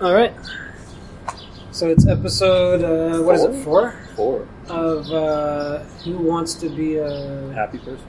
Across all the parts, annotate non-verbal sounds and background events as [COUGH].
All right. So it's episode uh, what is it four Four. of uh, Who Wants to Be a Happy person.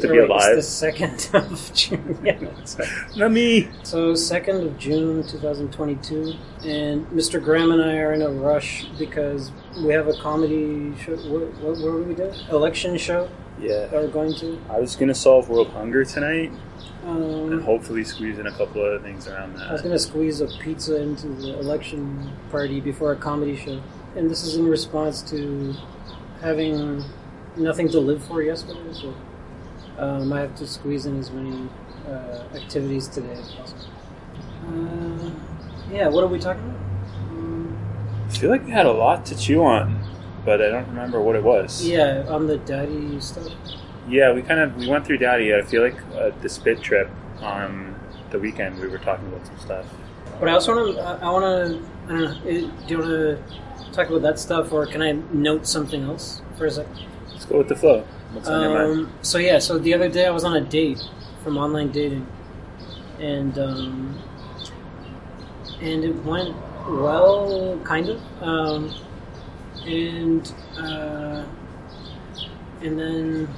To Be Alive? It's the second [LAUGHS] of June. [LAUGHS] Yeah. Not me. So second of June, two thousand twenty-two, and Mr. Graham and I are in a rush because we have a comedy show. What, what, what were we doing? Election show Yeah. that we're going to. I was gonna solve world hunger tonight, and Um, hopefully squeeze in a couple other things around that. I was that. to squeeze a pizza into the election party before a comedy show. And this is in response to having nothing to live for yesterday. So um, I have to squeeze in as many uh, activities today as possible. Uh, yeah, what are we talking about? Um, I feel like we had a lot to chew on, but I don't remember what it was. yeah, on the daddy stuff. Yeah, we kind of we went through Daddy. I feel like uh, the spit trip on the weekend we were talking about some stuff. But I also want to, I want to, I don't know, eh, do you want to talk about that stuff or can I note something else for a second? Let's go with the flow. What's on your mind? Um, so yeah, so the other day I was on a date from online dating, and um, and it went well, kind of. Um, and uh, and then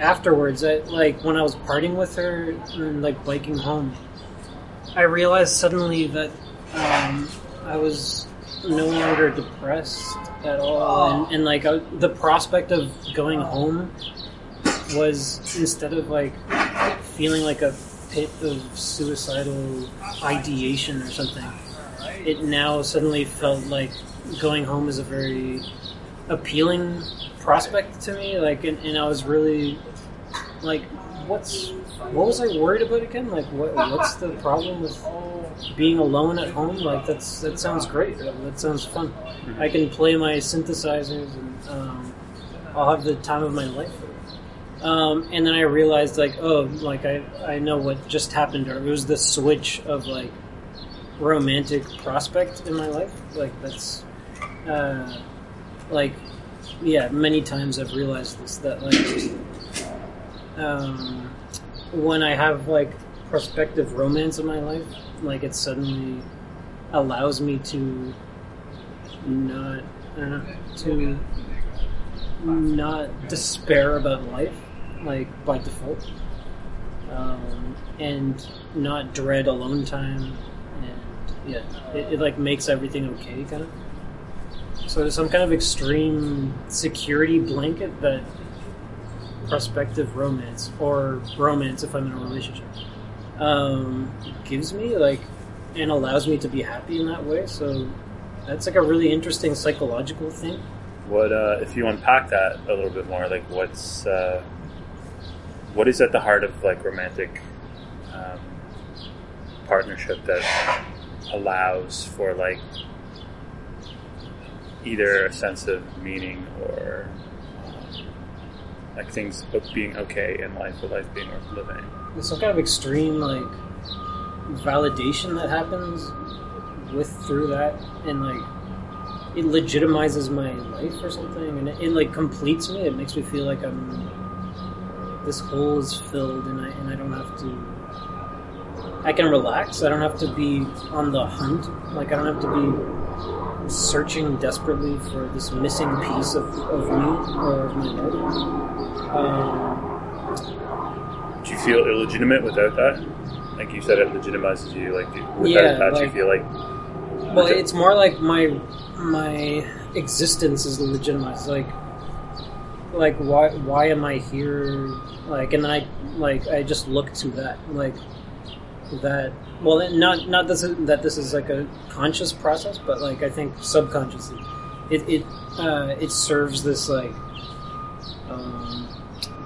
afterwards, I like when I was parting with her and like biking home, I realized suddenly that um, I was no longer depressed at all, and, and like I, the prospect of going home was instead of like feeling like a pit of suicidal ideation or something, it now suddenly felt like going home is a very appealing prospect to me. Like, and, and I was really like, what's what was I worried about again? Like, what what's the problem with being alone at home? Like, that's that sounds great. That sounds fun. I can play my synthesizers and um, I'll have the time of my life. Um, and then I realized, like, oh, like I, I know what just happened. Or it was the switch of like romantic prospect in my life. Like that's, uh, like, yeah. Many times I've realized this that like, um, when I have like prospective romance in my life, like it suddenly allows me to not, I to not despair about life, like by default, um, and not dread alone time, and yeah, it, it like makes everything okay, kind of. So there's some kind of extreme security blanket that prospective romance or romance, if I'm in a relationship, um, gives me like and allows me to be happy in that way. So that's like a really interesting psychological thing. What uh, if you unpack that a little bit more? Like, what's uh, what is at the heart of like romantic um, partnership that allows for like either a sense of meaning or like things being okay in life or life being worth living. There's some kind of extreme like validation that happens with through that, and like it legitimizes my life or something, and it, it like completes me. It makes me feel like I'm this hole is filled, and I and I don't have to. I can relax. I don't have to be on the hunt. Like I don't have to be searching desperately for this missing piece of, of me or of my life. Um, Do you feel illegitimate without that? Like you said, it legitimizes you. Like without Yeah, that, you feel like Well, it's more like my my existence is legitimized. Like, like why why am I here? Like, and I like I just look to that. Like that. Well, not not this is, that this is like a conscious process, but like I think subconsciously, it it uh, it serves this like um,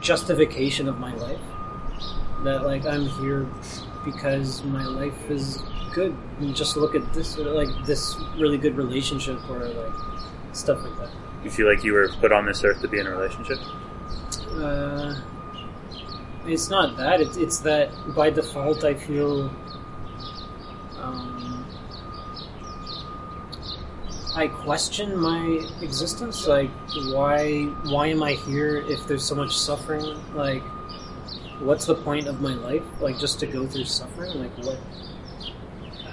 justification of my life. that like I'm here because my life is good. And just look at this, like this really good relationship, or like stuff like that. You feel like you were put on this earth to be in a relationship? Uh, it's not that. It's it's that by default I feel. Um, I question my existence. Like, why? Why am I here if there's so much suffering? Like, what's the point of my life? Like, just to go through suffering? Like, what?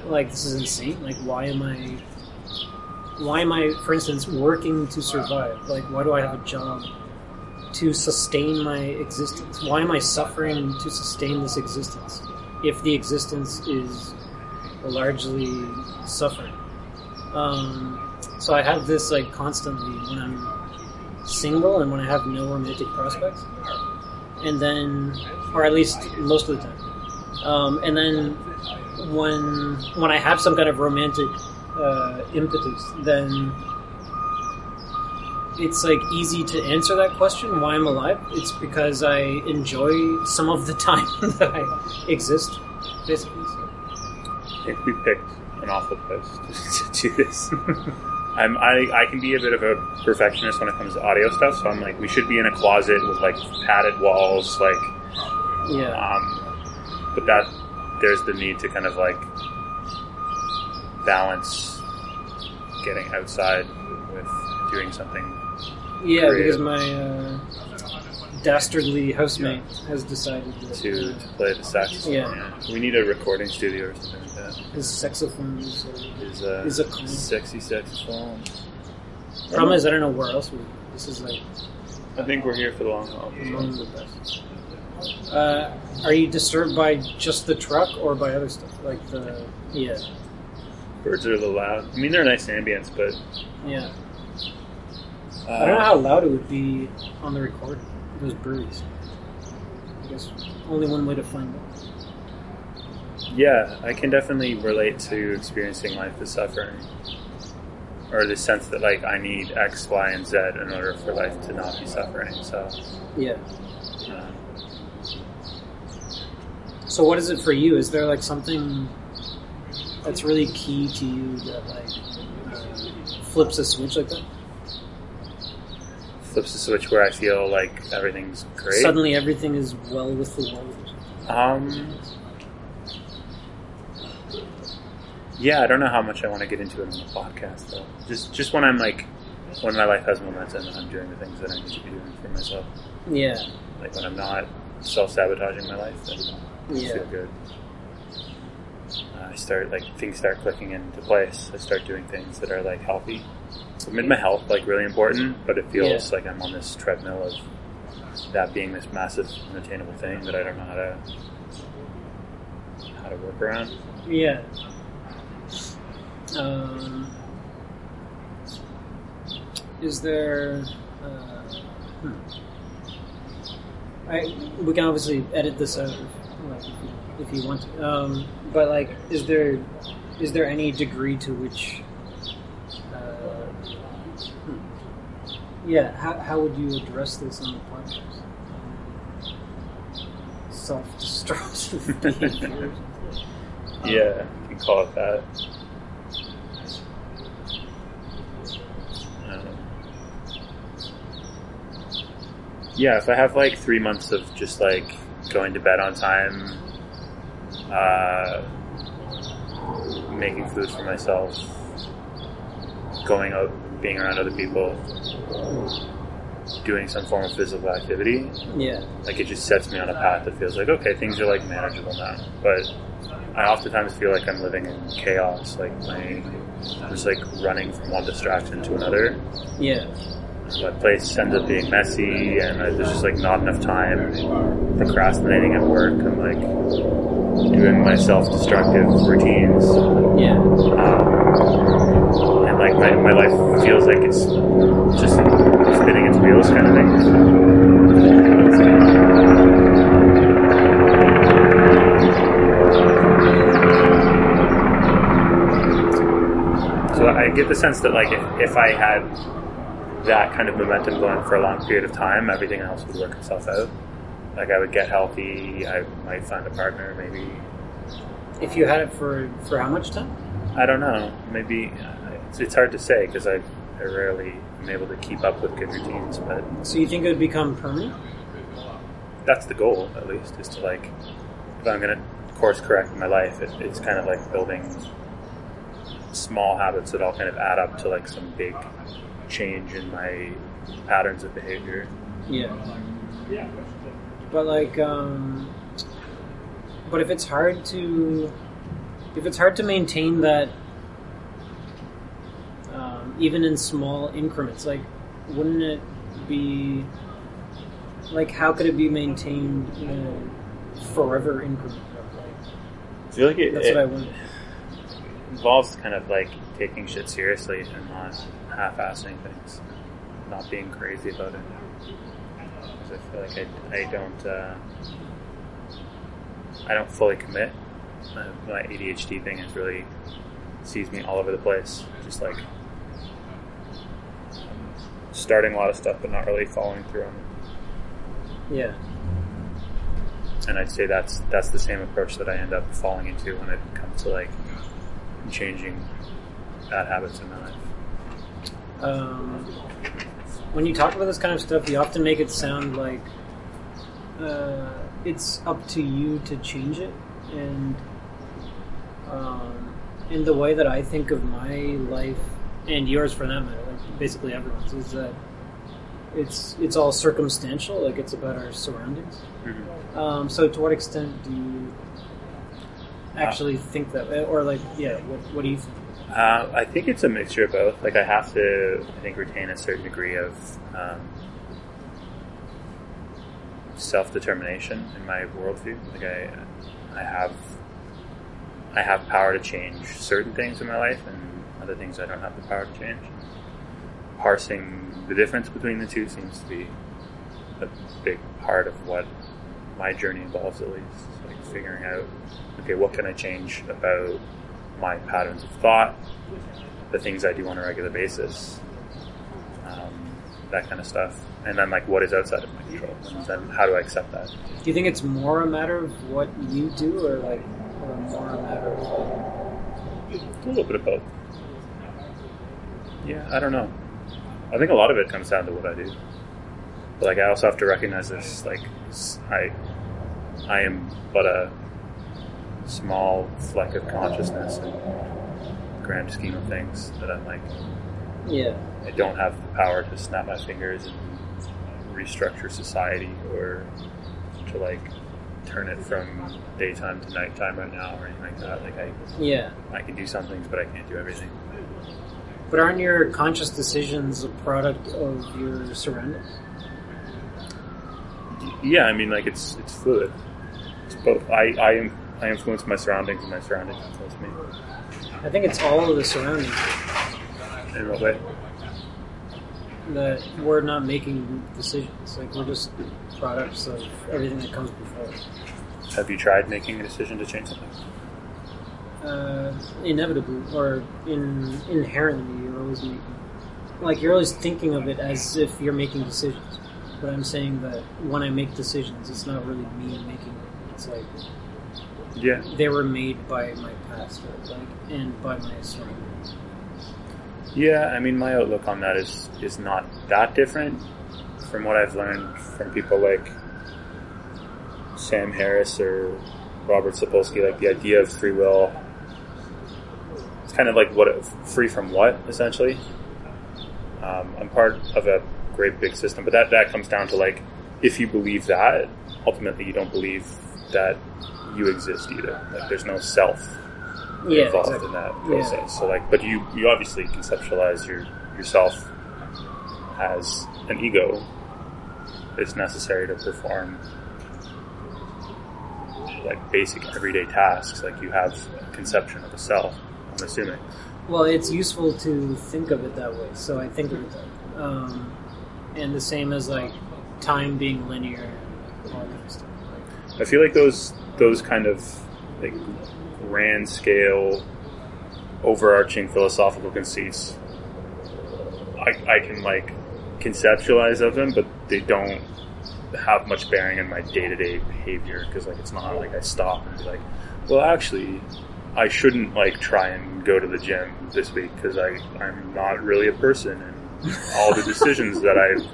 Like, this is insane. Like, why am I? Why am I, for instance, working to survive? Like, why do I have a job to sustain my existence? Why am I suffering to sustain this existence? If the existence is largely suffering. Um, so I have this like constantly when I'm single and when I have no romantic prospects, and then, or at least most of the time, um, and then when when I have some kind of romantic uh, impetus, then it's like easy to answer that question why I'm alive. It's because I enjoy some of the [LAUGHS] time that I exist, basically. So. I we picked an awful place [LAUGHS] to do this. I'm, I, I can be a bit of a perfectionist when it comes to audio stuff, so I'm like, we should be in a closet with like padded walls, like, Yeah. um, but that there's the need to kind of like balance getting outside with doing something. Yeah, creative. because my uh, dastardly housemate has decided that To, uh, to play the saxophone. Yeah. We need a recording studio or something that. his saxophone is. Uh, Is a, Is a cool- sexy saxophone. problem is, I don't know where else we. This is like I think we're here for the long haul. among the best. Uh, are you disturbed by just the truck or by other stuff like the? Yeah, Birds are a little loud. I mean, they're nice ambience, but yeah. uh, I don't know how loud it would be on the recording. Those birds. I guess only one way to find out. Yeah, I can definitely relate to experiencing life as suffering, or the sense that like I need X, Y, and Z in order for life to not be suffering. So, Yeah. uh, So what is it for you? Is there like something that's really key to you that like uh, flips a switch like that? flips a switch where I feel like everything's great. Suddenly everything is well with the world. Um, yeah, I don't know how much I want to get into it on the podcast though. Just just when I'm like when my life has momentum and I'm doing the things that I need to be doing for myself. Yeah, Like when I'm not self sabotaging my life, then I Yeah. feel good. Uh, I start like things start clicking into place. I start doing things that are like healthy. So made my health like really important, but it feels Yeah. like I'm on this treadmill of that being this massive unattainable thing that I don't know how to how to work around. yeah. Um, is there? Uh, hmm. I we can obviously edit this out, if, like, if, you, if you want to. Um, but like, is there is there any degree to which? Uh, hmm. Yeah, how, how would you address this on the podcast? Self-destructive [LAUGHS] behavior. Yeah, you can call it that. Um, yeah, if I have like three months of just like going to bed on time, uh, making food for myself, going out, being around other people, doing some form of physical activity, Yeah, like it just sets me on a path that feels like okay, things are like manageable now. But I oftentimes feel like I'm living in chaos, like my I'm just like running from one distraction to another. yeah, My place ends up being messy, and I, there's just like not enough time. Procrastinating at work, I'm like doing my self-destructive routines, yeah. um, and like my, my life feels like it's just spinning its wheels, kind of thing. So I get the sense that like if I had that kind of momentum going for a long period of time, everything else would work itself out. like I would get healthy. I might find a partner. Maybe If you had it for for how much time? I don't know. Maybe it's, it's hard to say because I I rarely am able to keep up with good routines. But So you think it would become permanent? that's the goal, at least, is to like if I'm gonna course correct my life, it, it's kind of like building small habits that all kind of add up to like some big change in my patterns of behavior. Yeah. Yeah. But like, um, but if it's hard to, if it's hard to maintain that, um, even in small increments, like, wouldn't it be, like, how could it be maintained in a forever increment? I feel like it, That's it what I wonder. involves kind of like taking shit seriously and not half-assing things, not being crazy about it. Because I feel like I, I don't uh, I don't fully commit. My ADHD thing is really sees me all over the place, just like starting a lot of stuff but not really following through on it. Yeah. And I'd say that's that's the same approach that I end up falling into when it comes to like changing bad habits in my life. Um, when you talk about this kind of stuff, you often make it sound like uh, it's up to you to change it, and um, in the way that I think of my life and yours, for that matter, like basically everyone's, is that it's it's all circumstantial. Like it's about our surroundings. Um, so, to what extent do you actually think that, or like, yeah, what, what do you think? Uh, I think it's a mixture of both. Like I have to, I think, retain a certain degree of um, self determination in my worldview. Like I, I have, I have power to change certain things in my life, and other things I don't have the power to change. Parsing the difference between the two seems to be a big part of what my journey involves, at least. Like figuring out, okay, what can I change about my patterns of thought, the things I do on a regular basis, um, that kind of stuff. And then like what is outside of my control, and then how do I accept that? Do you think it's more a matter of what you do, or like, or more a matter of A little bit of both. Yeah, I don't know. I think a lot of it comes down to what I do. But like I also have to recognize this. Like I, I am but a small fleck of consciousness in the grand scheme of things. That I'm like yeah, I don't have the power to snap my fingers and restructure society or to like turn it from daytime to nighttime right now or anything like that. Like I, yeah? I can do some things, but I can't do everything. But aren't your conscious decisions a product of your surroundings? Yeah, I mean, like it's it's fluid. It's both. I I am I influence my surroundings, and my surroundings influence me. I think it's all of the surroundings In what way? that we're not making decisions. Like we're just products of everything that comes before. us. Have you tried making a decision to change something? Uh, inevitably, or in inherently, you're always making. Like you're always thinking of it as if you're making decisions. But I'm saying that when I make decisions, it's not really me making them. It's like Yeah. they were made by my pastor, like, and by my surroundings. Yeah, I mean, my outlook on that is is not that different from what I've learned from people like Sam Harris or Robert Sapolsky. Like the idea of free will, it's kind of like what free from what essentially. Um, I'm part of a great big system, but that that comes down to like if you believe that, ultimately you don't believe that you exist either. Like there's no self Yeah, involved exactly. in that Yeah. process. So like, but you you obviously conceptualize your yourself as an ego It's necessary to perform like basic everyday tasks. Like you have a conception of a self. I'm assuming. Well, it's useful to think of it that way, so I think of it that. Um, and the same as like time being linear and all that kind of stuff. I feel like those those kind of like grand scale, overarching philosophical conceits. I, I can like conceptualize of them, but they don't have much bearing in my day to day behavior because like it's not like I stop and be like, well, actually, I shouldn't like try and go to the gym this week because I I'm not really a person and all the decisions that I've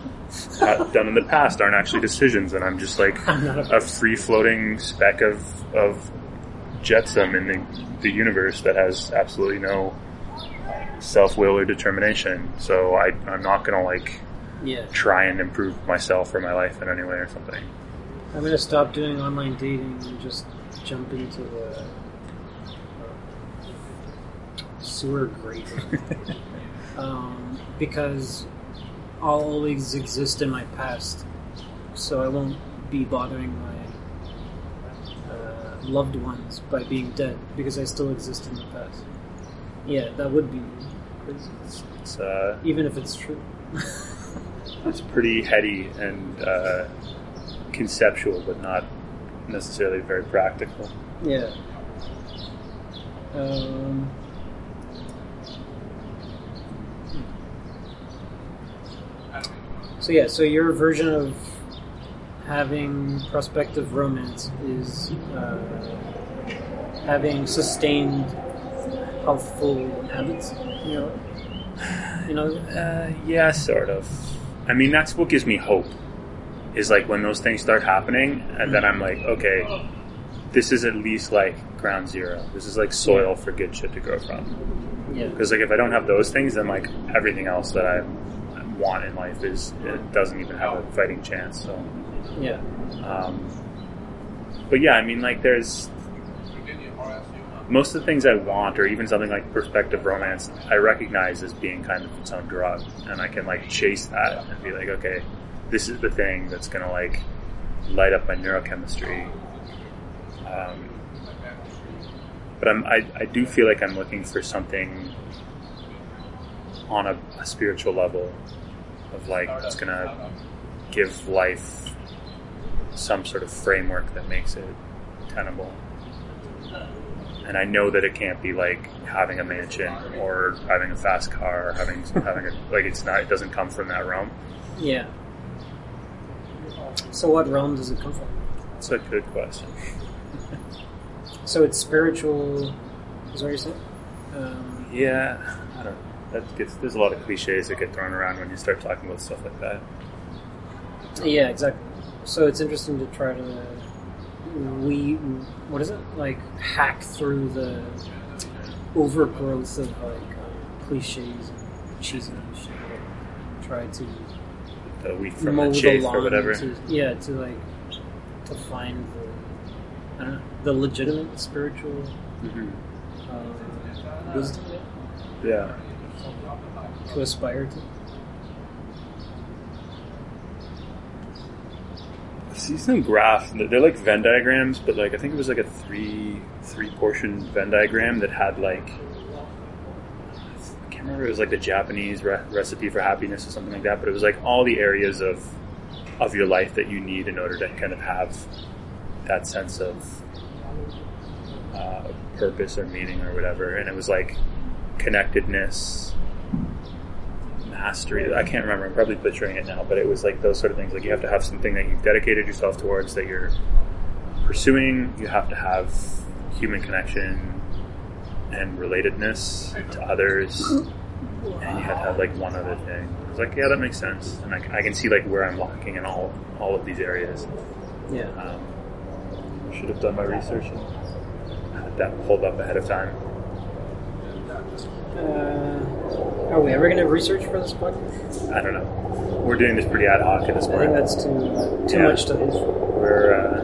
done in the past aren't actually decisions and I'm just like a free floating speck of of jetsam in the, the universe that has absolutely no self will or determination. So I I'm not gonna like yeah. try and improve myself or my life in any way or something. I'm gonna stop doing online dating and just jump into the uh, sewer grating. [LAUGHS] um, because I'll always exist in my past, so I won't be bothering my uh, loved ones by being dead because I still exist in the past. Yeah, that would be crazy, It's uh, even if it's true. [LAUGHS] it's pretty heady and uh, conceptual, but not necessarily very practical. Yeah. Um, so yeah, so your version of having prospective romance is uh, having sustained healthful habits. You know, you know. Uh, yeah, sort of. I mean, that's what gives me hope. Is like when those things start happening, and then I'm like, okay, this is at least like ground zero. This is like soil for good shit to grow from. Yeah. Because like if I don't have those things, then like everything else that I want in life is it doesn't even have a fighting chance. So, Yeah. um, but yeah, I mean, like there's most of the things I want, or even something like perspective romance, I recognize as being kind of its own drug, and I can like chase that and be like, okay, this is the thing that's gonna like light up my neurochemistry. Um, but I'm, I, I do feel like I'm looking for something on a, a spiritual level of like it's gonna give life some sort of framework that makes it tenable. And I know that it can't be like having a mansion or having a fast car or having [LAUGHS] having a like it's not it doesn't come from that realm. Yeah. So what realm does it come from? It's a good question. So it's spiritual. Is what you're saying? Um, Yeah, I don't. That gets there's a lot of cliches that get thrown around when you start talking about stuff like that. yeah, exactly. So it's interesting to try to we what is it like hack through the overgrowth of like um, cliches and cheesy shit. Try to The wheat from mow the chafe or whatever. To, yeah, to like to find the I don't know, the legitimate spiritual hmm um, wisdom Yeah. To aspire to. I see some graph. They're like Venn diagrams, but like I think it was like a three three portion Venn diagram that had like I can't remember. It was like the Japanese re- recipe for happiness or something like that. But it was like all the areas of of your life that you need in order to kind of have that sense of uh, purpose or meaning or whatever. And it was like connectedness, mastery. I can't remember. I'm probably butchering it now, but it was like those sort of things. Like you have to have something that you've dedicated yourself towards that you're pursuing. You have to have human connection and relatedness to others, and you have to have like one other thing. I was like, yeah, that makes sense, and I, I can see like where I'm lacking in all all of these areas. Yeah. Um, should have done my research and had that pulled up ahead of time. Uh, are we ever going to research for this podcast? I don't know. We're doing this pretty ad hoc at this I think point. that's too too Yeah. much to. We're uh,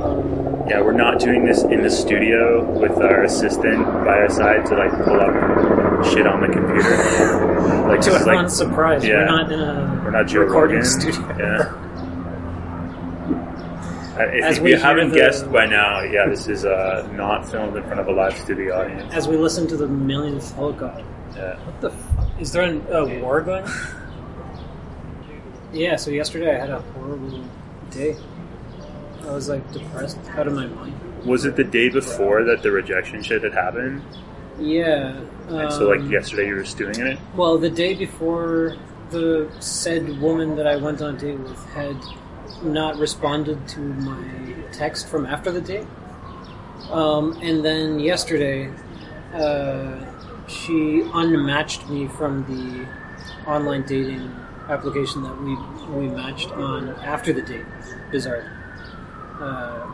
Um, yeah, we're not doing this in the studio with our assistant by our side to like pull up shit on the computer. [LAUGHS] Like to this is like everyone's surprise, yeah. we're not in a we're not Joe recording Rogan. studio. Yeah. If, As if we you haven't the- guessed by now, yeah, this is uh, not filmed in front of a live studio audience. As we listen to the millionth helicopter. Yeah. What the fuck? Is there an, a war going on? [LAUGHS] Yeah, so yesterday I had a horrible day. I was like depressed out of my mind. Was it the day before that the rejection shit had happened? Yeah. And so, like um, yesterday, you were stewing in it. Well, the day before the said woman that I went on a date with had not responded to my text from after the date. Um, and then yesterday, uh, she unmatched me from the online dating application that we we matched on after the date. Bizarre. Uh,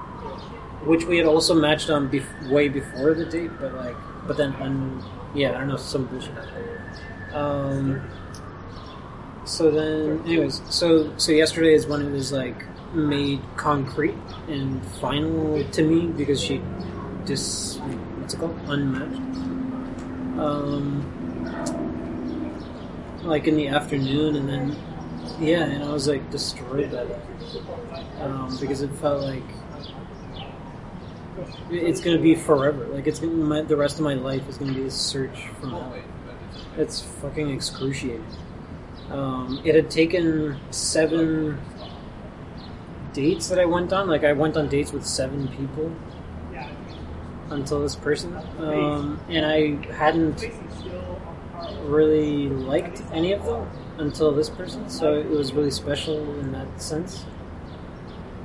which we had also matched on bef- way before the date, but like, but then un- yeah, I don't know, some bullshit happened. Um, so then, anyways, so so yesterday is when it was like made concrete and final to me because she just what's it called unmatched. Um, like in the afternoon, and then yeah, and I was like destroyed by that um, because it felt like it's gonna be forever. Like it's gonna, my, the rest of my life is gonna be a search for hell. It's fucking excruciating. Um, it had taken seven dates that I went on. Like I went on dates with seven people until this person, um, and I hadn't really liked any of them until this person. So it was really special in that sense.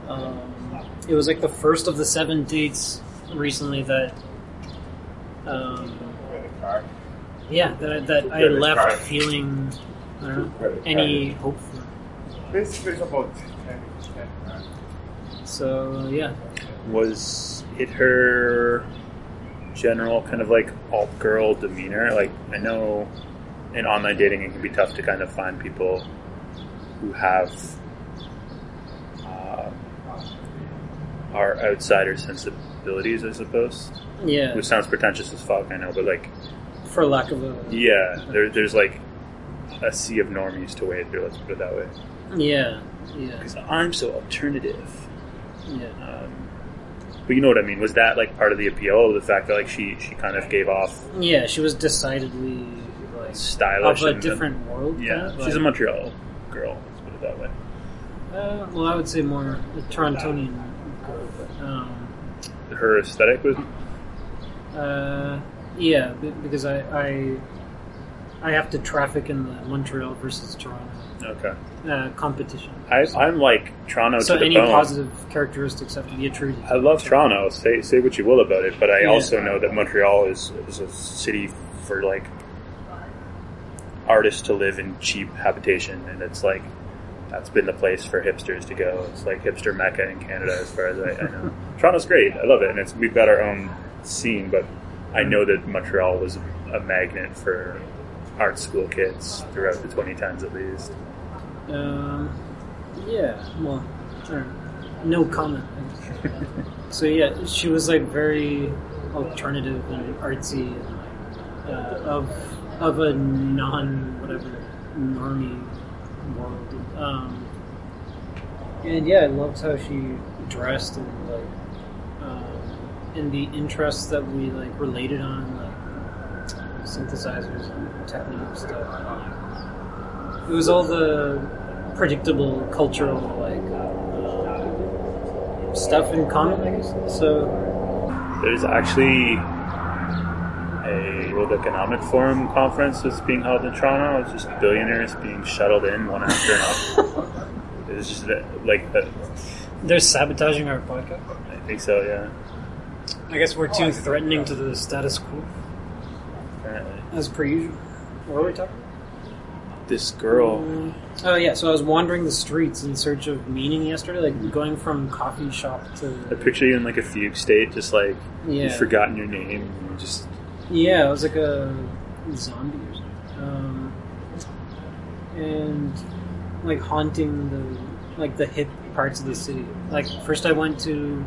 Um, it was like the first of the seven dates recently that, um, yeah, that I, that I left feeling know, any hope for. Basically, it's about 10, 10 So yeah, Was it her general kind of like alt girl demeanor? Like I know in online dating it can be tough to kind of find people who have uh, are outsider sensibilities, I suppose. yeah, Which sounds pretentious as fuck, I know, but like for lack of a yeah, there, there's like a sea of normies to wade through. Let's put it that way. yeah, yeah, Because I'm so alternative. yeah. Um, but you know what I mean? Was that like part of the appeal? The fact that like she she kind of gave off Yeah, she was decidedly like stylish of a and- different world. Yeah, kind of, she's a Montreal girl. Let's put it that way. Uh, well, I would say more a Torontonian girl, but um, Her aesthetic was uh, yeah, because I, I I have to traffic in the Montreal versus Toronto okay. uh, competition. I, I'm like Toronto so to the any bone. positive characteristics have to be attributed. I love Toronto. Say say what you will about it, but I Yeah. also know that Montreal is is a city for like artists to live in cheap habitation, and it's like that's been the place for hipsters to go. It's like hipster mecca in Canada, as far as I, I know. [LAUGHS] Toronto's great. I love it, and it's we've got our own scene, but I know that Montreal was a magnet for art school kids throughout the 2010s, at least. Um, yeah, well, I don't know. no comment. [LAUGHS] so yeah, she was like very alternative and artsy, and uh, of of a non whatever normie world. Um, and yeah, I loved how she dressed and like um, and the interests that we like related on, synthesizers and techno stuff. It was all the predictable cultural like uh, stuff in common, I guess. So There's actually a World Economic Forum conference that's being held in Toronto. It's just billionaires being shuttled in one after another. [LAUGHS] It's just that, like, that, they're sabotaging our podcast. I think so, yeah. I guess we're too threatening to the status quo, Apparently. As per usual. What were we talking? This girl, Um, oh yeah, so I was wandering the streets in search of meaning yesterday, like going from coffee shop to. I picture you in like a fugue state, just like yeah, you've forgotten your name. And just Yeah, I was like a zombie or something. Um, and like haunting the like the hip parts of the city. Like first, I went to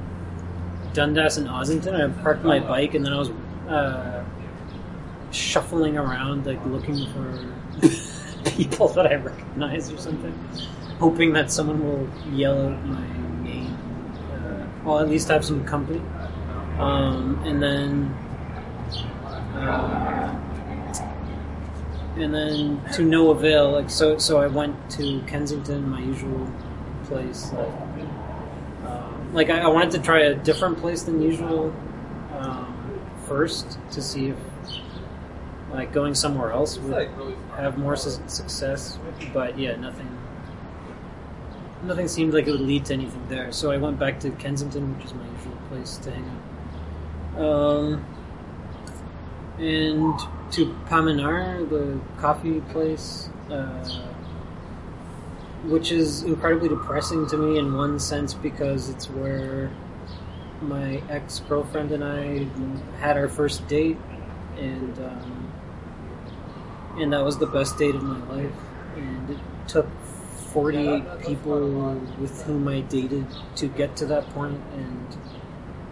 Dundas and Ossington. I parked my bike, and then I was uh, shuffling around, like looking for [LAUGHS] people that I recognize or something, hoping that someone will yell out my name. Uh, well, at least have some company. Um, and then uh, and then to no avail. Like so, so I went to Kensington, my usual place. Like, um, like I, I wanted to try a different place than usual um, first to see if like going somewhere else would have more su- success. But yeah, nothing, nothing seemed like it would lead to anything there. So I went back to Kensington, which is my usual place to hang out. Um, and to Pamenar, the coffee place, uh, which is incredibly depressing to me in one sense because it's where my ex girlfriend and I had our first date, and um, and that was the best date of my life. And it took 48 people with whom I dated to get to that point, and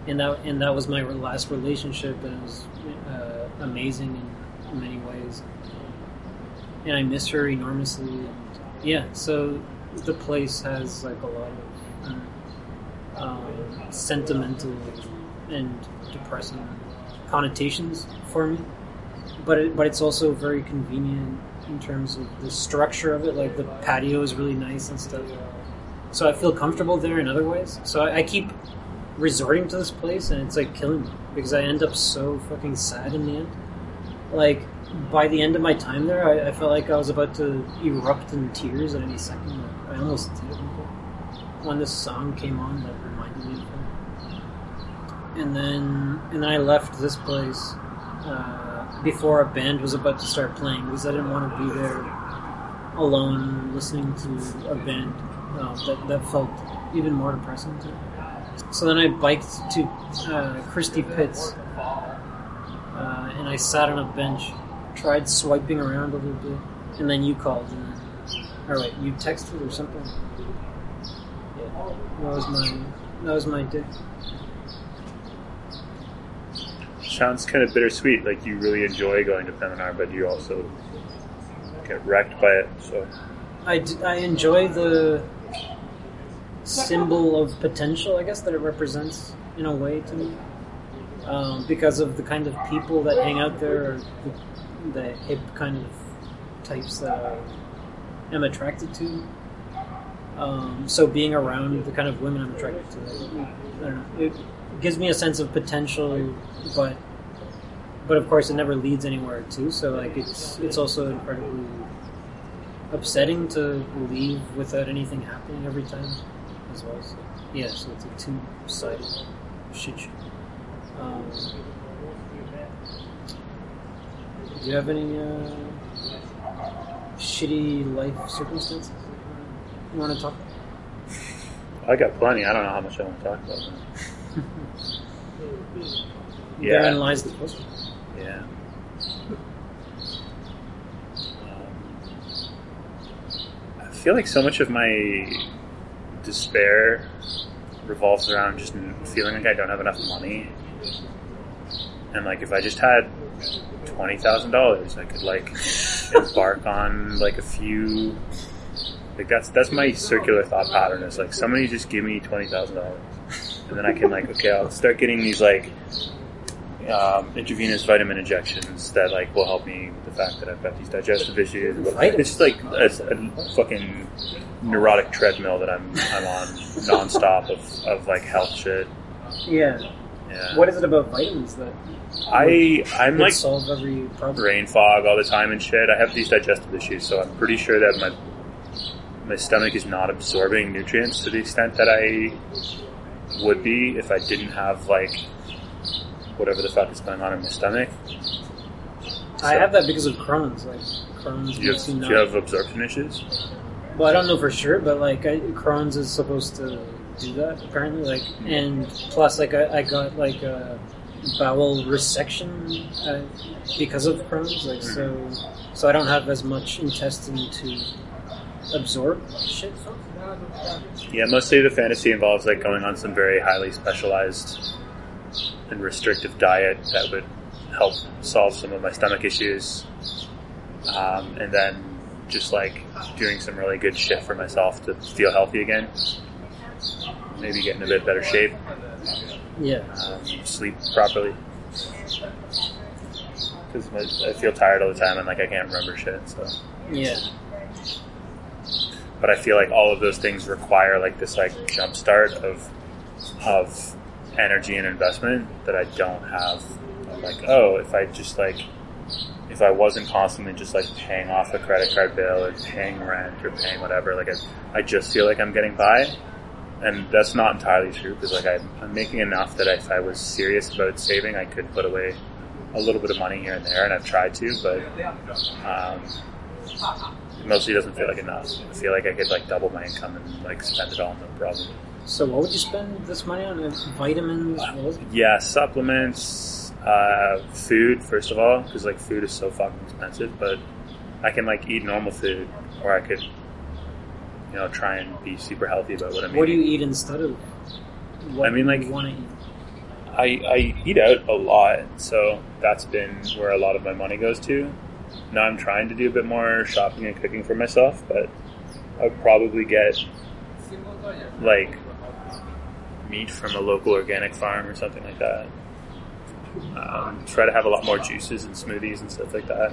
and that and that was my last relationship, and it was uh, amazing in many ways. And I miss her enormously. And yeah, so the place has like a lot of um, um, sentimental and depressing connotations for me, but it, but it's also very convenient in terms of the structure of it. Like the patio is really nice and stuff. So I feel comfortable there in other ways. So I, I keep resorting to this place, and it's like killing me because I end up so fucking sad in the end. Like by the end of my time there, I, I felt like I was about to erupt in tears at any second. Like, I almost did when this song came on that reminded me of her. And then and then I left this place uh, before a band was about to start playing because I didn't want to be there alone listening to a band uh, that that felt even more depressing to me. So then I biked to uh, Christie Pitts uh, and I sat on a bench, tried swiping around a little bit, and then you called. And or wait, you texted or something. Yeah, that was my that was my day. Sounds kind of bittersweet. Like you really enjoy going to Pamenar, but you also get wrecked by it. So I, d- I enjoy the symbol of potential, I guess, that it represents in a way to me. Um, because of the kind of people that hang out there, or the, the hip kind of types that I am attracted to. Um, so being around the kind of women I'm attracted to, know, it gives me a sense of potential, but but of course it never leads anywhere too. So like it's it's also incredibly upsetting to leave without anything happening every time as well. So, yeah, so it's a two sided shit show. Um, do you have any uh, shitty life circumstances you want to talk about? I got plenty. I don't know how much I want to talk about. [LAUGHS] Therein yeah, lies the question. Yeah. Um, I feel like so much of my despair revolves around just feeling like I don't have enough money. And like if I just had twenty thousand dollars, I could like [LAUGHS] embark on like a few. Like that's that's my circular thought pattern. Is like somebody just give me twenty thousand dollars, and then I can like okay, I'll start getting these like um, intravenous vitamin injections that like will help me with the fact that I've got these digestive issues. It's just like a, a fucking neurotic treadmill that I'm I'm on nonstop of, of like health shit. Yeah. Yeah. What is it about vitamins that I I'm like solve every problem? brain fog all the time and shit. I have these digestive issues, so I'm pretty sure that my my stomach is not absorbing nutrients to the extent that I would be if I didn't have like whatever the fuck is going on in my stomach. I have that because of Crohn's. Like Crohn's Do you have, do you have absorption issues? Well, I don't know for sure, but like I, Crohn's is supposed to do that apparently. Like, and plus, like I, I got like a bowel resection uh, because of Crohn's. Like, so so I don't have as much intestine to absorb shit from. Yeah, mostly the fantasy involves like going on some very highly specialized and restrictive diet that would help solve some of my stomach issues, um, and then just like doing some really good shit for myself to feel healthy again. Maybe get in a bit better shape, Yeah, um, sleep properly. Because I feel tired all the time and like I can't remember shit. So, yeah, but I feel like all of those things require like this like jump start of of energy and investment that I don't have. I'm like, oh, if I just like if I wasn't constantly just like paying off a credit card bill or paying rent or paying whatever, like I, I just feel like I'm getting by. And that's not entirely true because like I'm, I'm making enough that if I was serious about saving, I could put away a little bit of money here and there, and I've tried to, but um, it mostly doesn't feel like enough. I feel like I could like double my income and like spend it all, no problem. So what would you spend this money on? Uh, Vitamins? It? Yeah, supplements, uh, food first of all, because like food is so fucking expensive. But I can like eat normal food, or I could, you know, try and be super healthy about what I'm What do eating. you eat instead of? What I mean, like- you want to eat. I, I eat out a lot, so that's been where a lot of my money goes to. Now I'm trying to do a bit more shopping and cooking for myself, but I'd probably get like meat from a local organic farm or something like that. Um, try to have a lot more juices and smoothies and stuff like that.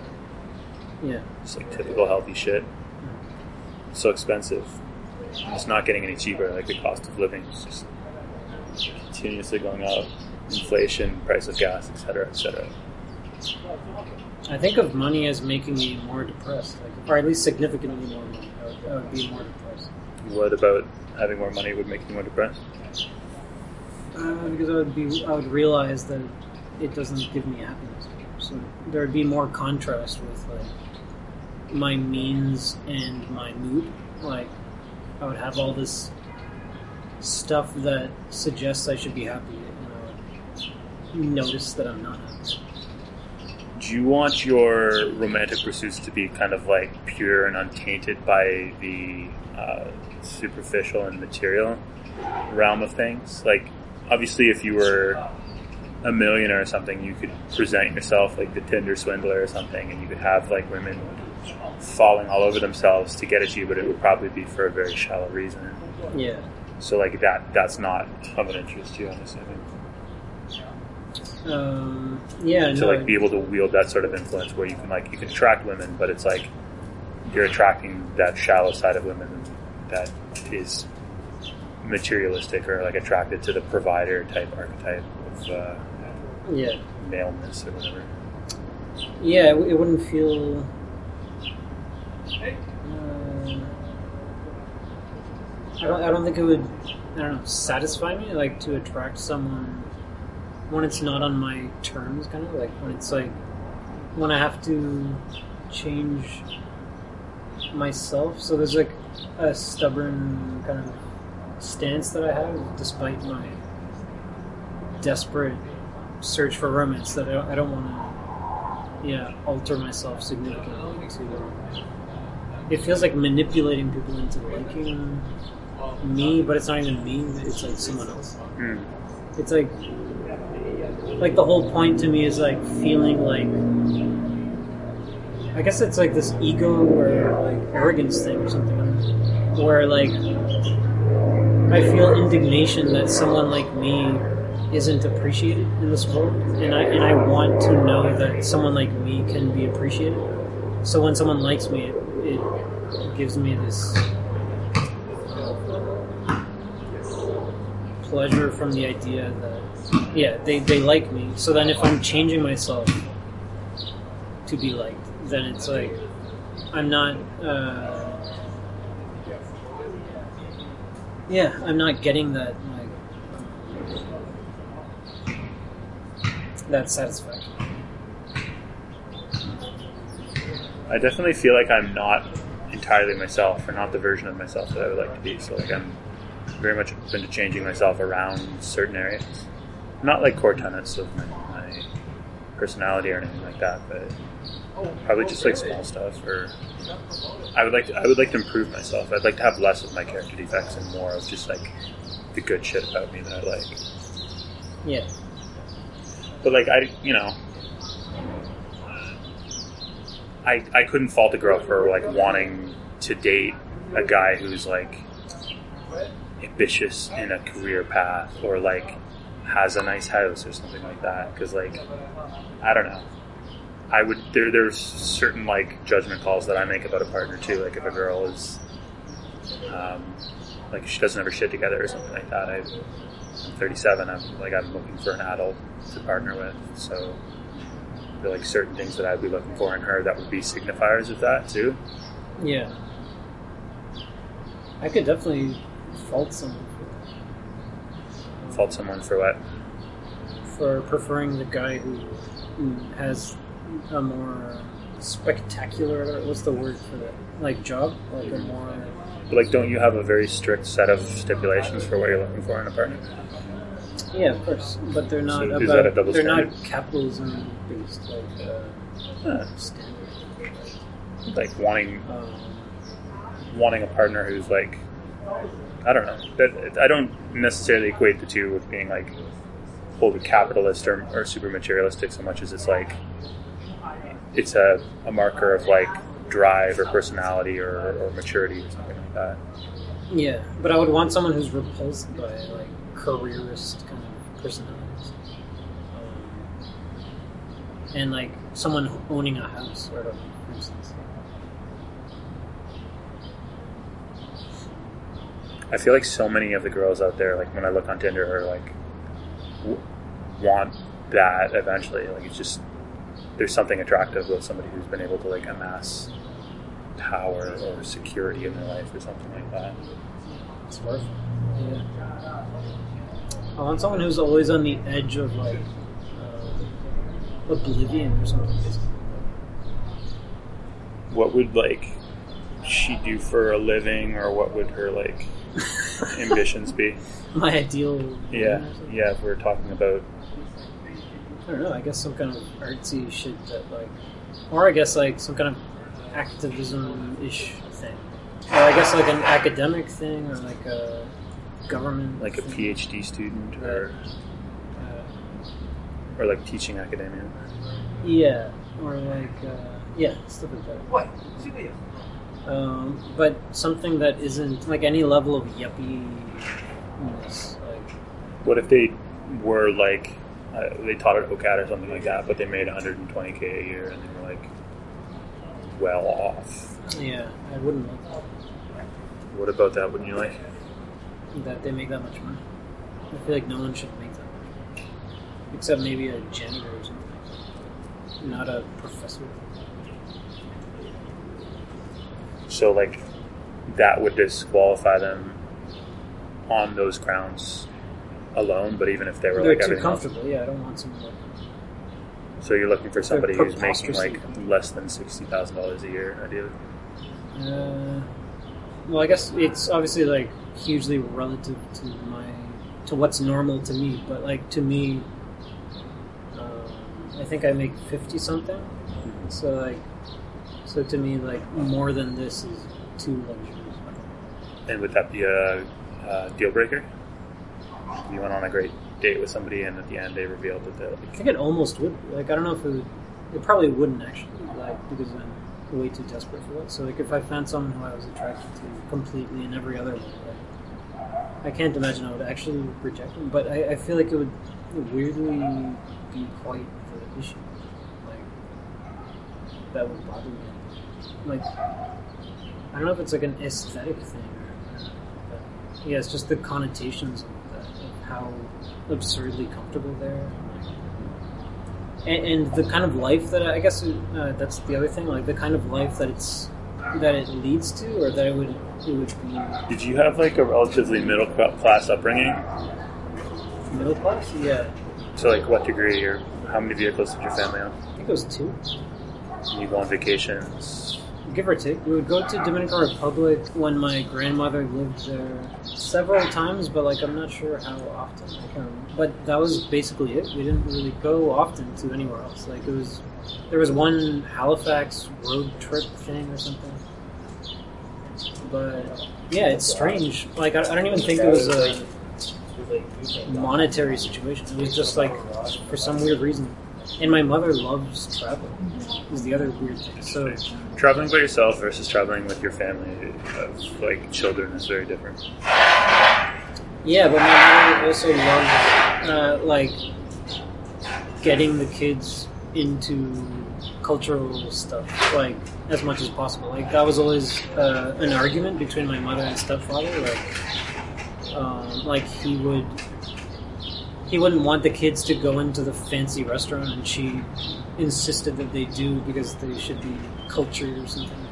Yeah. Just like typical healthy shit. So expensive. It's not getting any cheaper. Like the cost of living is just continuously going up. Inflation, price of gas, etc., etc. I think of money as making me more depressed, like, or at least significantly more money. I would, I would be more depressed. What about having more money would make you more depressed? Uh, because I would be, I would realize that it doesn't give me happiness. So there would be more contrast with like my means and my mood. Like I would have all this stuff that suggests I should be happy, and I would notice that I'm not happy. Do you want your romantic pursuits to be kind of like pure and untainted by the uh, superficial and material realm of things? Like, obviously, if you were a millionaire or something, you could present yourself like the Tinder swindler or something, and you could have like women falling all over themselves to get at you, but it would probably be for a very shallow reason. Yeah. So, like that, that's not of an interest to you, I'm assuming. Um, yeah. to no, like be able to wield that sort of influence where you can like you can attract women, but it's like you're attracting that shallow side of women that is materialistic or like attracted to the provider type archetype of uh, yeah. maleness or whatever. Yeah, it, it wouldn't feel. Uh, I don't. I don't think it would. I don't know. Satisfy me, like to attract someone when it's not on my terms, kind of like when it's like when I have to change myself. So there's like a stubborn kind of stance that I have, despite my desperate search for romance. That I don't, I don't want to yeah, alter myself significantly to. It feels like manipulating people into liking me, but it's not even me. It's like someone else. Mm. It's like, like the whole point to me is like feeling like. I guess it's like this ego or like arrogance thing or something, where like I feel indignation that someone like me isn't appreciated in this world, and I and I want to know that someone like me can be appreciated. So when someone likes me, it, it gives me this pleasure from the idea that yeah, they they like me. So then if I'm changing myself to be liked, then it's like I'm not. Uh, yeah, I'm not getting that like that satisfaction. I definitely feel like I'm not entirely myself, or not the version of myself that I would like to be. So like I'm very much open to changing myself around certain areas. Not like core tenets of my, my personality or anything like that, but probably just like small stuff. Or I would like to, I would like to improve myself. I'd like to have less of my character defects and more of just like the good shit about me that I like. Yeah, But like I, you know, I I couldn't fault a girl for like wanting to date a guy who's like ambitious in a career path or like has a nice house or something like that. Because like I don't know, I would there there's certain like judgment calls that I make about a partner too. Like if a girl is um, like she doesn't have her shit together or something like that. I, I'm 37. I'm like I'm looking for an adult to partner with. So there are like certain things that I'd be looking for in her that would be signifiers of that too. Yeah. I could definitely fault someone for that. Fault someone for what? For preferring the guy who, who has a more spectacular, what's the word for that? Like job? Like a more. But like, don't you have a very strict set of stipulations for what you're looking for in a partner? Yeah, of course. But they're not So about. is that a double they're standard? not capitalism based, like, uh, Huh. standard. Like wanting Um, wanting a partner who's like I don't know. That I don't necessarily equate the two with being like wholly capitalist or, or super materialistic so much as it's like it's a, a marker of like drive or personality or, or maturity or something like that. Yeah, but I would want someone who's repulsed by like careerist kind of personalities, um, and like someone owning a house, or for instance. I feel like so many of the girls out there, like when I look on Tinder, are like w- want that eventually. Like it's just there's something attractive with somebody who's been able to like amass power or security in their life or something like that. It's worth it. Yeah. I want someone who's always on the edge of like uh, oblivion or something. What would like she do for a living, or what would her like [LAUGHS] ambitions be? My ideal. Yeah, yeah. If we're talking about I don't know. I guess some kind of artsy shit that like, or I guess like some kind of activism ish thing, or I guess like an academic thing, or like a government, like a. PhD student or Uh, or like teaching academia. yeah, or like uh, yeah, stuff like that. What? Um, but something that isn't like any level of yuppie. Like, What if they were like uh, they taught at OCAD or something like that, but they made 120k a year and they were like well off. yeah, I wouldn't like that. What about that? Wouldn't you like? that they make that much money. I feel like no one should make that much. money, Except maybe a janitor or something. Not a professor. So like that would disqualify them on those grounds alone. But even if they were They're like too everything else, comfortable. Yeah, I don't want someone like so you're looking for somebody who's making like comfortable. less than sixty thousand dollars a year, ideally. Uh, well, I guess it's obviously like hugely relative to my to what's normal to me, but like to me, um, I think I make fifty something. So like, so to me, like more than this is too luxurious. And would that be a, a deal breaker? You went on a great date with somebody, and at the end they revealed that they're I think it almost would. Like I don't know if it would. It probably wouldn't actually, like because I'm way too desperate for that. So like if I found someone who I was attracted to completely in every other way, like, I can't imagine I would actually reject them. But I, I feel like it would weirdly be quite the issue. Like that would bother me. Like I don't know if it's like an aesthetic thing or, but yeah, it's just the connotations of how absurdly comfortable they're. And, and the kind of life that I, I guess uh, that's the other thing, like the kind of life that it's that it leads to, or that it would it would be Did you have like a relatively middle class upbringing? middle class. Yeah, So like what degree or how many vehicles did your family own? I think it was two, You go on vacations. Give or take. We would go to Dominican Republic when my grandmother lived there several times, but like I'm not sure how often. I can't. But that was basically it. We didn't really go often to anywhere else. Like it was, there was one Halifax road trip thing or something. But yeah, it's strange. Like I, I don't even think it was a monetary situation. It was just like for some weird reason. And my mother loves traveling. Is the other weird thing. So Traveling by yourself versus traveling with your family of like children is very different. yeah, but my mother also loves uh, like getting the kids into cultural stuff, like as much as possible. Like that was always uh, an argument between my mother and stepfather. Like, um, like he would he wouldn't want the kids to go into the fancy restaurant, and she insisted that they do because they should be cultured or something.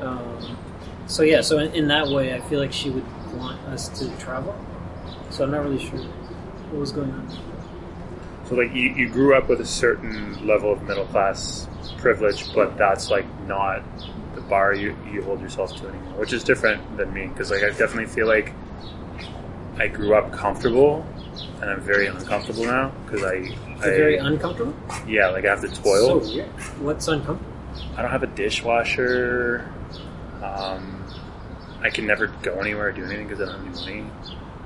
Um, so yeah, so in, in that way, I feel like she would want us to travel. So I'm not really sure what was going on. So like you, you grew up with a certain level of middle class privilege, but that's like not the bar you, you hold yourself to anymore, which is different than me because like I definitely feel like I grew up comfortable and I'm very uncomfortable now because I, I very uncomfortable? yeah like I have to toil. So weird. What's uncomfortable? I don't have a dishwasher. Um, I can never go anywhere or do anything because I don't have any money.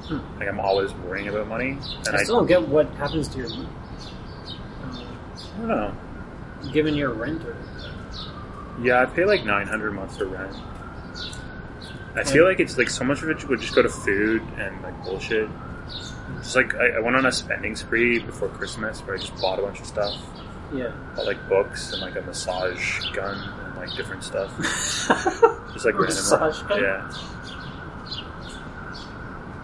Hmm. Like I'm always worrying about money, and I I, still don't get what happens to your money. Uh, I don't know. given your rent or Yeah, I pay like nine hundred a month for rent. I feel like it's like so much of it would just go to food and like bullshit. Just like I, I went on a spending spree before Christmas where I just bought a bunch of stuff, yeah. bought like books and like a massage gun and like different stuff, [LAUGHS] just like Massage random. gun? Yeah,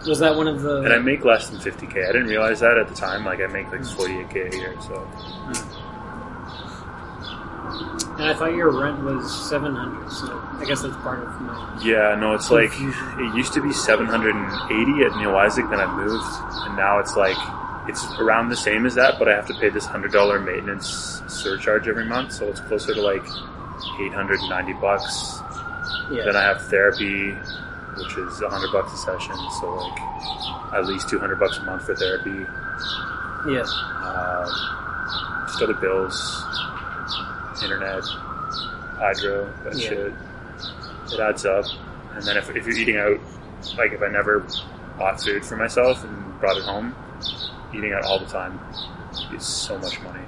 Was that one of the? and I make less than fifty k. I didn't realize that at the time. Like I make like forty eight k a year. So hmm. And I thought your rent was seven hundred. So I guess that's part of my. yeah, no, it's like it used to be seven hundred and eighty at Neill-Wycik. Then I moved, and now it's like it's around the same as that, but I have to pay this hundred dollar maintenance surcharge every month, so it's closer to like eight hundred and ninety bucks. Yeah. Then I have therapy, which is a hundred bucks a session, so like at least two hundred bucks a month for therapy. yeah. Um, just other bills, internet, hydro, that Yeah. shit. It adds up. And then if, if you're eating out, like if I never bought food for myself and brought it home, eating out all the time is so much money.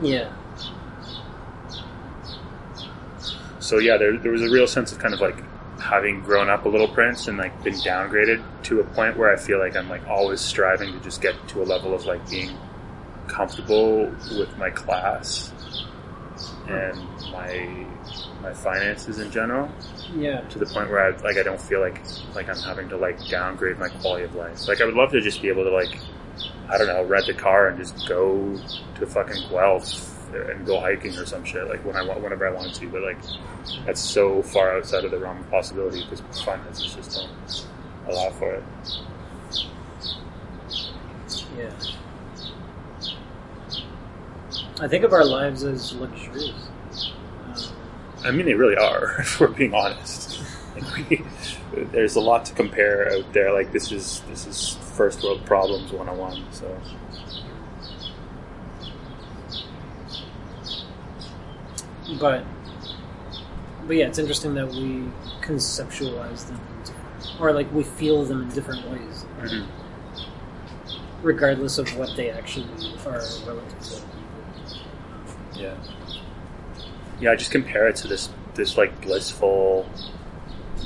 Yeah. So yeah, there, there was a real sense of kind of like having grown up a little prince and like been downgraded to a point where I feel like I'm like always striving to just get to a level of like being comfortable with my class Mm-hmm. and my my finances in general Yeah. to the point where I like I don't feel like like I'm having to like downgrade my quality of life. Like I would love to just be able to like I don't know rent a car and just go to fucking Guelph and go hiking or some shit like when I want whenever I want to. But like that's so far outside of the realm of possibility because finances just don't allow for it. Yeah. I think of our lives as luxurious. Um, I mean, they really are. [LAUGHS] If we're being honest, like [LAUGHS] we, there's a lot to compare out there. Like this is this is first world problems 101. So. but but yeah, it's interesting that we conceptualize them, or like we feel them in different ways, Mhm. regardless of what they actually are relative to. Yeah. Yeah, I just compare it to this this like blissful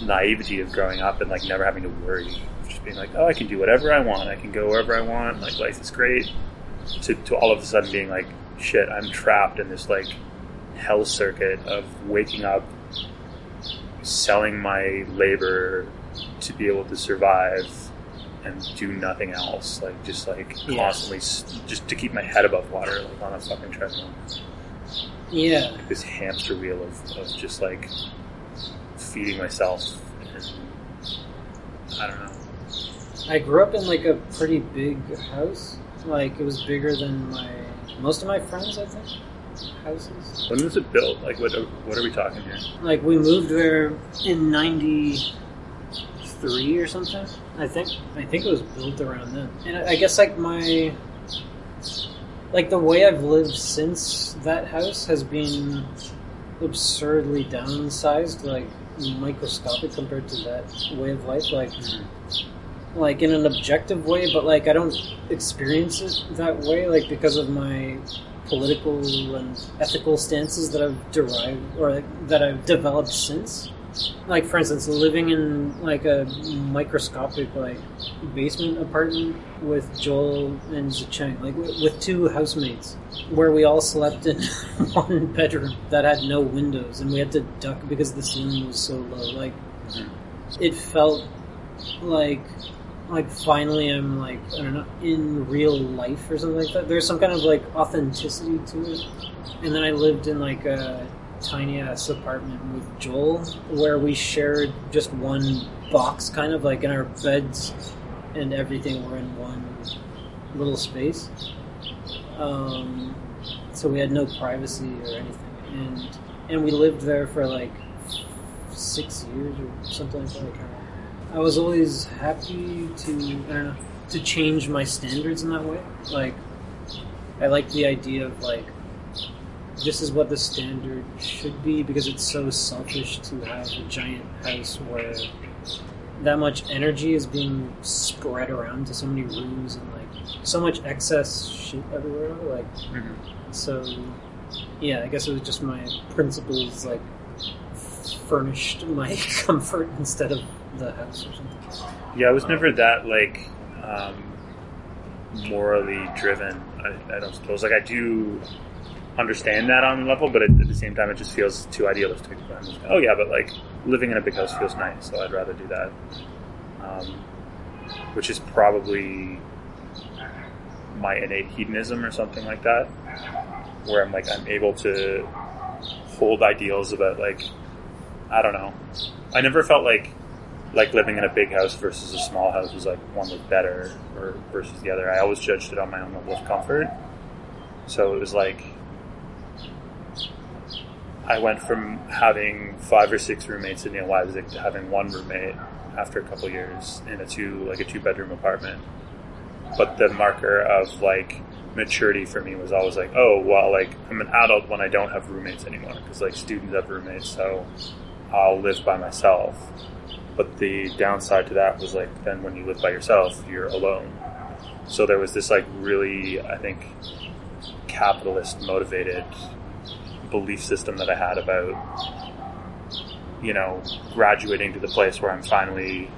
naivety of growing up and like never having to worry. Just being like, oh, I can do whatever I want. I can go wherever I want. Like life is great. To to all of a sudden being like, shit, I'm trapped in this like hell circuit of waking up, selling my labor to be able to survive and do nothing else. Like just like Yeah. constantly, just to keep my head above water, like on a fucking treadmill Yeah, this hamster wheel of, of just like feeding myself and I don't know. I grew up in like a pretty big house. Like it was bigger than my most of my friends, I think. Houses. When was it built? Like what what are we talking here? Like we moved there in '93 or something. I think. I think it was built around then. And I I guess like my like the way I've lived since that house has been absurdly downsized, like microscopic compared to that way of life. Like mm-hmm. like in an objective way, but like I don't experience it that way, like because of my political and ethical stances that I've derived or like, that I've developed since. Like for instance, living in like a microscopic like basement apartment with Joel and Zacheng, like with, two housemates, where we all slept in [LAUGHS] one bedroom that had no windows, and we had to duck because the ceiling was so low. Like Mhm. it felt like like finally I'm like I don't know in real life or something like that. There's some kind of like authenticity to it. And then I lived in like a tiny ass apartment with Joel where we shared just one box, kind of like in our beds and everything were in one little space. Um, so we had no privacy or anything, and and we lived there for like six years or something like that. I, was always happy to know to change my standards in that way. Like I like the idea of like this is what the standard should be because it's so selfish to have a giant house where that much energy is being spread around to so many rooms and like so much excess shit everywhere. Like so, yeah. I guess it was just my principles like furnished my [LAUGHS] comfort instead of the house or something. Yeah, I was never that like um, morally driven. I, I don't suppose. Like I do understand that on level, but at, the same time, it just feels too idealistic. Just, oh yeah, but like living in a big house feels nice, so I'd rather do that. Um, which is probably my innate hedonism or something like that, where I'm like I'm able to hold ideals about like I don't know. I never felt like like living in a big house versus a small house was like one was better or versus the other. I always judged it on my own level of comfort. So it was like I went from having five or six roommates in Neill-Wycik to having one roommate after a couple years in a two like a two bedroom apartment. But the marker of like maturity for me was always like, oh well, like I'm an adult when I don't have roommates anymore because like students have roommates, so I'll live by myself. But the downside to that was like then when you live by yourself, you're alone. So there was this like really, I think, capitalist motivated belief system that I had about, you know, graduating to the place where I'm finally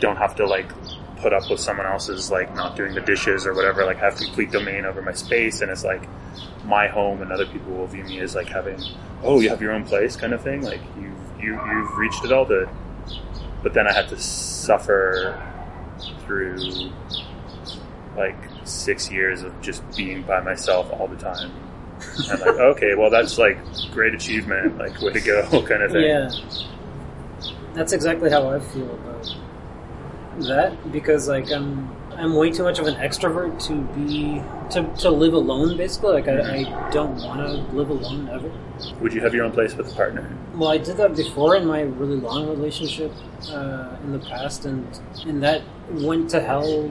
don't have to like put up with someone else's like not doing the dishes or whatever, like I have complete domain over my space and it's like my home and other people will view me as like having, oh, you have your own place kind of thing. Like you, you, you've reached adulthood. But then I had to suffer through like six years of just being by myself all the time. And like, okay, well that's like great achievement, like way to go [LAUGHS] kind of thing. Yeah, that's exactly how I feel about that because like I'm I'm way too much of an extrovert to be to, to live alone. Basically, like I, I don't want to live alone ever. Would you have your own place with a partner? Well, I did that before in my really long relationship uh, in the past, and and that went to hell.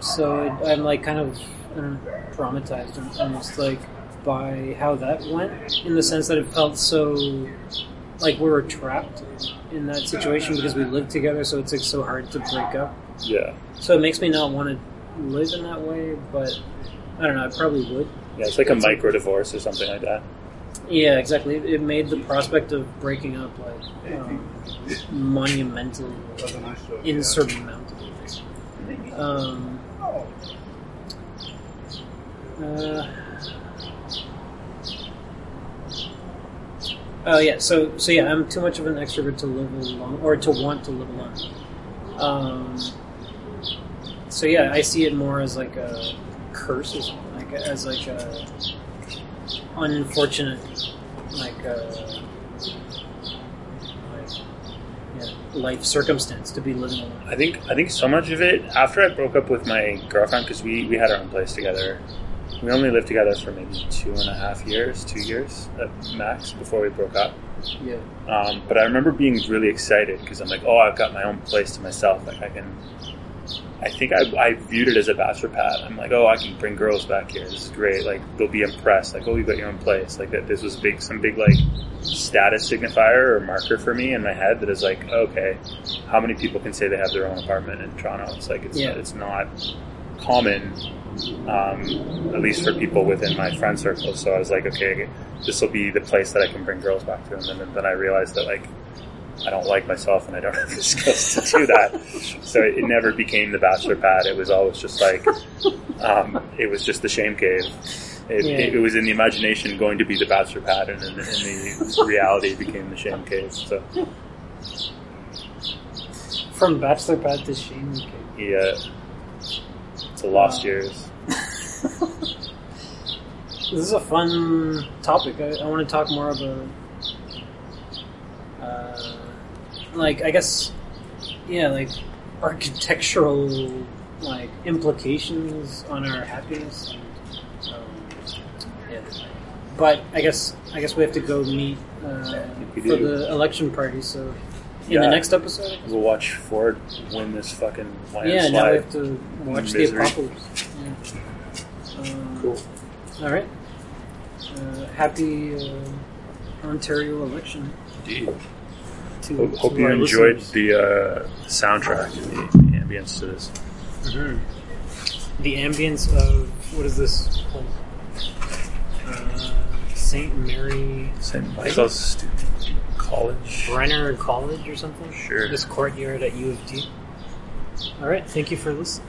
So I, I'm like kind of know, traumatized and almost like by how that went, in the sense that it felt so like we were trapped in that situation because we lived together. So it's like so hard to break up. Yeah. So it makes me not want to live in that way, but I don't know. I probably would. Yeah, it's like a micro divorce or something like that. Yeah, exactly. It it made the prospect of breaking up like um, monumental, insurmountable. Um, uh, oh yeah, so so yeah, I'm too much of an extrovert to live alone or to want to live alone. Um, so yeah, I see it more as like a curse something, like as like a unfortunate, like uh, like yeah, life circumstance to be living alone. I think I think so much of it after I broke up with my girlfriend because we we had our own place together. We only lived together for maybe two and a half years, two years at max before we broke up. Yeah, Um, but I remember being really excited because I'm like, oh, I've got my own place to myself. Like I can. I think I, I viewed it as a bachelor pad. I'm like, oh, I can bring girls back here. This is great. Like they'll be impressed. Like, oh, you got your own place. Like that. This was big, some big like status signifier or marker for me in my head that is like, okay, how many people can say they have their own apartment in Toronto? It's like it's Yeah. it's not common, um, at least for people within my friend circle. So I was like, okay, this will be the place that I can bring girls back to. And then, then I realized that like I don't like myself and I don't [LAUGHS] have the skills to do that. So it never became the bachelor pad. It was always just like, um, it was just the shame cave. It, Yeah. it, was in the imagination going to be the bachelor pad, and in, in the reality became the shame cave. So from bachelor pad to shame. Okay. Yeah. A lost years. [LAUGHS] This is a fun topic. I, I want to talk more about, uh, like I guess, yeah, like architectural like implications on our happiness. And, um, yeah. But I guess I guess we have to go meet uh, for the election party. So in Yeah. the next episode, We'll watch Ford win this fucking landslide. yeah, now we have to watch the apocalypse. Yeah. Um, Cool. All right. Uh, happy uh, Ontario election. Indeed. To, Hope, hope you enjoyed listeners. the uh, soundtrack and the, the ambience to this. Mhm. The ambience of what is this? called? Uh, Saint Mary St. Michael's College. Brenner College or something. Sure. This courtyard at U of T. All right. Thank you for listening.